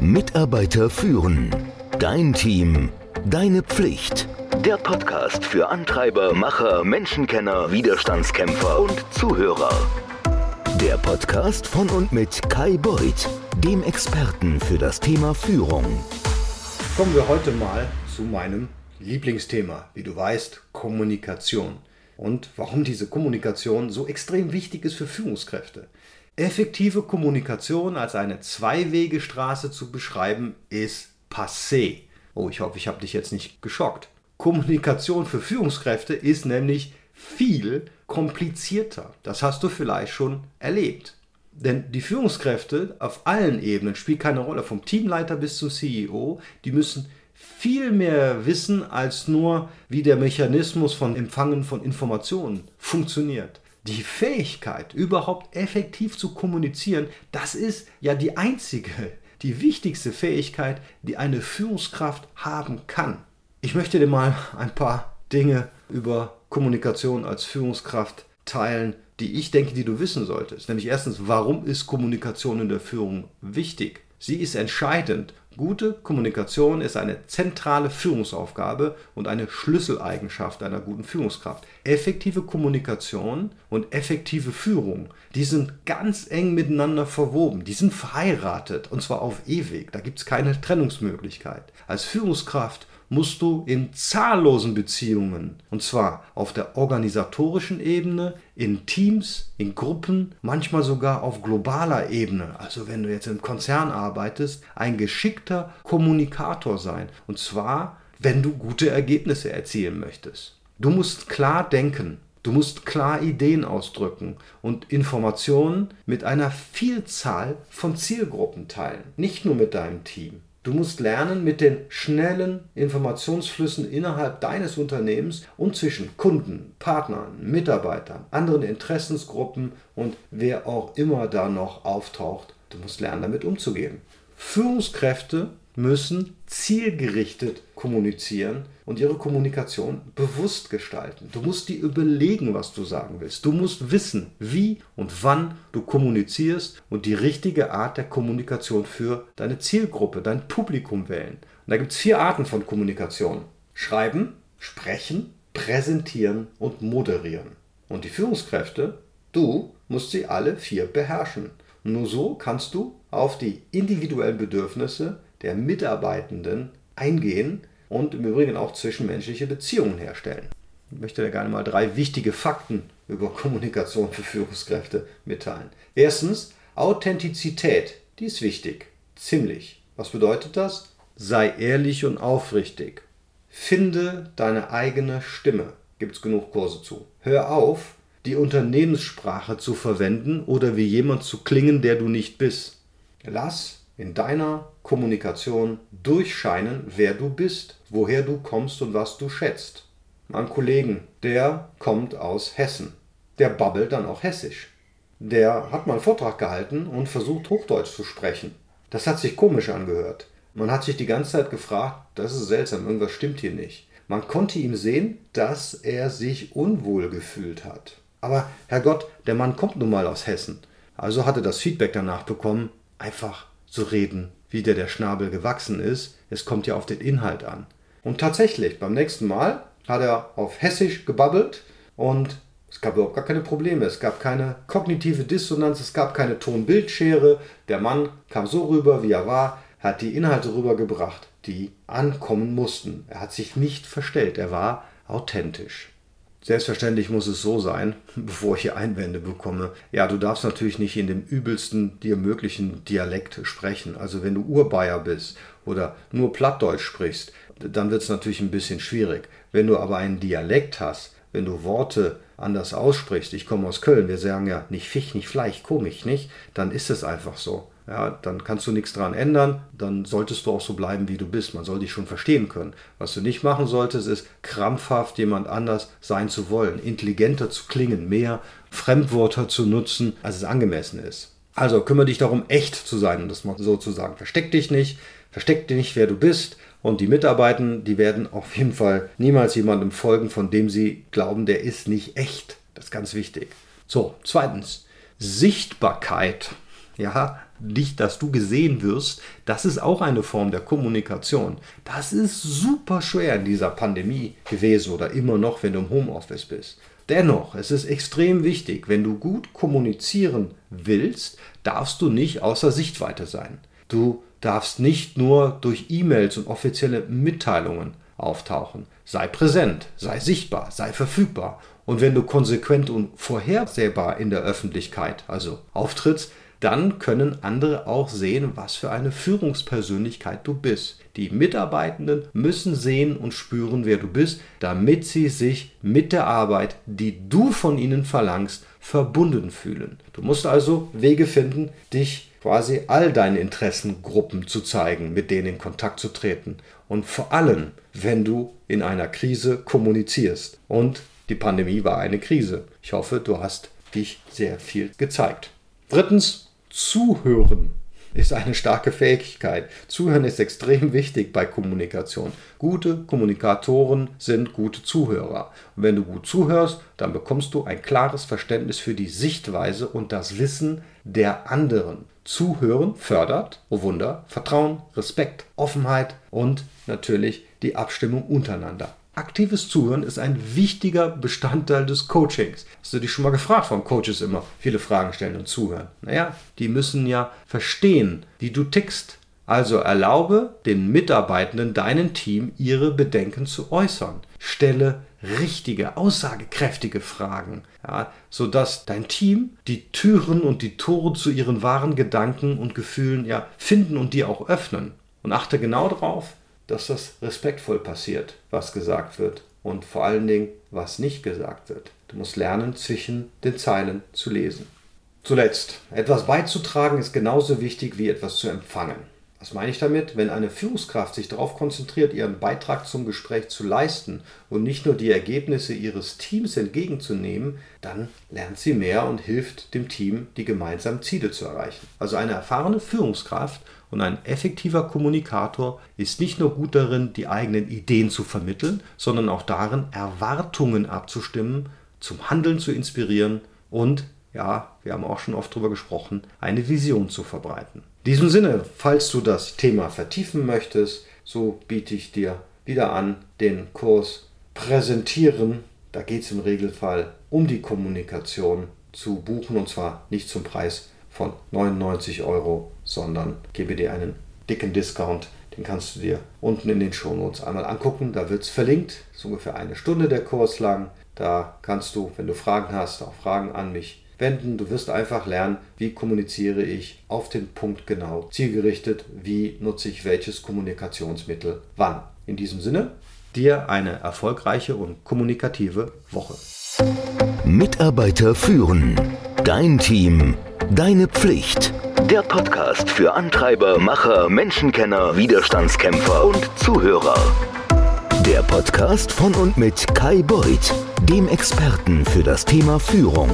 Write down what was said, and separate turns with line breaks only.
Mitarbeiter führen. Dein Team. Deine Pflicht. Der Podcast für Antreiber, Macher, Menschenkenner, Widerstandskämpfer und Zuhörer. Der Podcast von und mit Kai Beuth, dem Experten für das Thema Führung.
Kommen wir heute mal zu meinem Lieblingsthema, wie du weißt, Kommunikation. Und warum diese Kommunikation so extrem wichtig ist für Führungskräfte. Effektive Kommunikation als eine Zweiwegestraße zu beschreiben, ist passé. Oh, ich hoffe, ich habe dich jetzt nicht geschockt. Kommunikation für Führungskräfte ist nämlich viel komplizierter. Das hast du vielleicht schon erlebt. Denn die Führungskräfte auf allen Ebenen spielen keine Rolle, vom Teamleiter bis zum CEO, die müssen viel mehr wissen als nur, wie der Mechanismus von Empfangen von Informationen funktioniert die Fähigkeit, überhaupt effektiv zu kommunizieren, das ist ja die einzige, die wichtigste Fähigkeit, die eine Führungskraft haben kann. Ich möchte dir mal ein paar Dinge über Kommunikation als Führungskraft teilen, die ich denke, die du wissen solltest. Nämlich erstens, warum ist Kommunikation in der Führung wichtig? Sie ist entscheidend Gute Kommunikation ist eine zentrale Führungsaufgabe und eine Schlüsseleigenschaft einer guten Führungskraft. Effektive Kommunikation und effektive Führung, die sind ganz eng miteinander verwoben, die sind verheiratet und zwar auf ewig. Da gibt es keine Trennungsmöglichkeit. Als Führungskraft musst du in zahllosen Beziehungen, und zwar auf der organisatorischen Ebene, in Teams, in Gruppen, manchmal sogar auf globaler Ebene, also wenn du jetzt im Konzern arbeitest, ein geschickter Kommunikator sein. Und zwar, wenn du gute Ergebnisse erzielen möchtest. Du musst klar denken, Du musst klar Ideen ausdrücken und Informationen mit einer Vielzahl von Zielgruppen teilen, nicht nur mit deinem Team. Du musst lernen, mit den schnellen Informationsflüssen innerhalb deines Unternehmens und zwischen Kunden, Partnern, Mitarbeitern, anderen Interessensgruppen und wer auch immer da noch auftaucht, du musst lernen, damit umzugehen. Führungskräfte müssen zielgerichtet kommunizieren und ihre Kommunikation bewusst gestalten. Du musst dir überlegen, was du sagen willst. Du musst wissen, wie und wann du kommunizierst und die richtige Art der Kommunikation für deine Zielgruppe, dein Publikum wählen. Und da gibt es vier Arten von Kommunikation. Schreiben, sprechen, präsentieren und moderieren. Und die Führungskräfte, du musst sie alle vier beherrschen. Nur so kannst du auf die individuellen Bedürfnisse der Mitarbeitenden eingehen und im Übrigen auch zwischenmenschliche Beziehungen herstellen. Ich möchte da gerne mal drei wichtige Fakten über Kommunikation für Führungskräfte mitteilen. Erstens, Authentizität, die ist wichtig, ziemlich. Was bedeutet das? Sei ehrlich und aufrichtig. Finde deine eigene Stimme. Gibt es genug Kurse zu. Hör auf, die Unternehmenssprache zu verwenden oder wie jemand zu klingen, der du nicht bist. Lass in deiner Kommunikation durchscheinen, wer du bist, woher du kommst und was du schätzt. Mein Kollegen, der kommt aus Hessen. Der babbelt dann auch hessisch. Der hat mal einen Vortrag gehalten und versucht Hochdeutsch zu sprechen. Das hat sich komisch angehört. Man hat sich die ganze Zeit gefragt, das ist seltsam, irgendwas stimmt hier nicht. Man konnte ihm sehen, dass er sich unwohl gefühlt hat. Aber Herrgott, der Mann kommt nun mal aus Hessen. Also hatte das Feedback danach bekommen, einfach zu reden, wie der der Schnabel gewachsen ist. Es kommt ja auf den Inhalt an. Und tatsächlich, beim nächsten Mal hat er auf Hessisch gebabbelt und es gab überhaupt gar keine Probleme. Es gab keine kognitive Dissonanz, es gab keine Ton-Bild-Schere. Der Mann kam so rüber, wie er war, hat die Inhalte rübergebracht, die ankommen mussten. Er hat sich nicht verstellt, er war authentisch. Selbstverständlich muss es so sein, bevor ich hier Einwände bekomme. Ja, du darfst natürlich nicht in dem übelsten dir möglichen Dialekt sprechen. Also wenn du Urbayer bist oder nur Plattdeutsch sprichst, dann wird es natürlich ein bisschen schwierig. Wenn du aber einen Dialekt hast, wenn du Worte anders aussprichst, ich komme aus Köln, wir sagen ja nicht Fisch, nicht Fleisch, komisch, nicht, dann ist es einfach so ja, dann kannst du nichts daran ändern, dann solltest du auch so bleiben, wie du bist. Man soll dich schon verstehen können. Was du nicht machen solltest, ist krampfhaft jemand anders sein zu wollen, intelligenter zu klingen, mehr Fremdwörter zu nutzen, als es angemessen ist. Also kümmere dich darum, echt zu sein, um das mal so zu sagen. Versteck dich nicht, versteck dich nicht, wer du bist. Und die Mitarbeiter, die werden auf jeden Fall niemals jemandem folgen, von dem sie glauben, der ist nicht echt. Das ist ganz wichtig. So, zweitens, Sichtbarkeit. Ja, dich, dass du gesehen wirst, das ist auch eine Form der Kommunikation. Das ist super schwer in dieser Pandemie gewesen oder immer noch, wenn du im Homeoffice bist. Dennoch, es ist extrem wichtig, wenn du gut kommunizieren willst, darfst du nicht außer Sichtweite sein. Du darfst nicht nur durch E-Mails und offizielle Mitteilungen auftauchen. Sei präsent, sei sichtbar, sei verfügbar. Und wenn du konsequent und vorhersehbar in der Öffentlichkeit, also auftrittst, dann können andere auch sehen, was für eine Führungspersönlichkeit du bist. Die Mitarbeitenden müssen sehen und spüren, wer du bist, damit sie sich mit der Arbeit, die du von ihnen verlangst, verbunden fühlen. Du musst also Wege finden, dich quasi all deinen Interessengruppen zu zeigen, mit denen in Kontakt zu treten. Und vor allem, wenn du in einer Krise kommunizierst. Und die Pandemie war eine Krise. Ich hoffe, du hast dich sehr viel gezeigt. Drittens, Zuhören ist eine starke Fähigkeit. Zuhören ist extrem wichtig bei Kommunikation. Gute Kommunikatoren sind gute Zuhörer. Und wenn du gut zuhörst, dann bekommst du ein klares Verständnis für die Sichtweise und das Wissen der anderen. Zuhören fördert, oh Wunder, Vertrauen, Respekt, Offenheit und natürlich die Abstimmung untereinander. Aktives Zuhören ist ein wichtiger Bestandteil des Coachings. Hast du dich schon mal gefragt, warum Coaches immer viele Fragen stellen und zuhören? Naja, die müssen ja verstehen, wie du tickst. Also erlaube den Mitarbeitenden, deinem Team, ihre Bedenken zu äußern. Stelle richtige, aussagekräftige Fragen, ja, sodass dein Team die Türen und die Tore zu ihren wahren Gedanken und Gefühlen ja, finden und die auch öffnen. Und achte genau darauf, dass das respektvoll passiert, was gesagt wird und vor allen Dingen, was nicht gesagt wird. Du musst lernen, zwischen den Zeilen zu lesen. Zuletzt, etwas beizutragen ist genauso wichtig wie etwas zu empfangen. Was meine ich damit? Wenn eine Führungskraft sich darauf konzentriert, ihren Beitrag zum Gespräch zu leisten und nicht nur die Ergebnisse ihres Teams entgegenzunehmen, dann lernt sie mehr und hilft dem Team, die gemeinsamen Ziele zu erreichen. Also eine erfahrene Führungskraft und ein effektiver Kommunikator ist nicht nur gut darin, die eigenen Ideen zu vermitteln, sondern auch darin, Erwartungen abzustimmen, zum Handeln zu inspirieren und, ja, wir haben auch schon oft darüber gesprochen, eine Vision zu verbreiten. In diesem Sinne, falls du das Thema vertiefen möchtest, so biete ich dir wieder an den Kurs Präsentieren. Da geht es im Regelfall um die Kommunikation zu buchen und zwar nicht zum Preis von 99 Euro, sondern gebe dir einen dicken Discount. Den kannst du dir unten in den Shownotes einmal angucken. Da wird es verlinkt. Das ist ungefähr eine Stunde der Kurs lang. Da kannst du, wenn du Fragen hast, auch Fragen an mich wenden. Du wirst einfach lernen, wie kommuniziere ich auf den Punkt genau, zielgerichtet, wie nutze ich welches Kommunikationsmittel wann. In diesem Sinne, dir eine erfolgreiche und kommunikative Woche.
Mitarbeiter führen. Dein Team. Deine Pflicht. Der Podcast für Antreiber, Macher, Menschenkenner, Widerstandskämpfer und Zuhörer. Der Podcast von und mit Kai Beuth, dem Experten für das Thema Führung.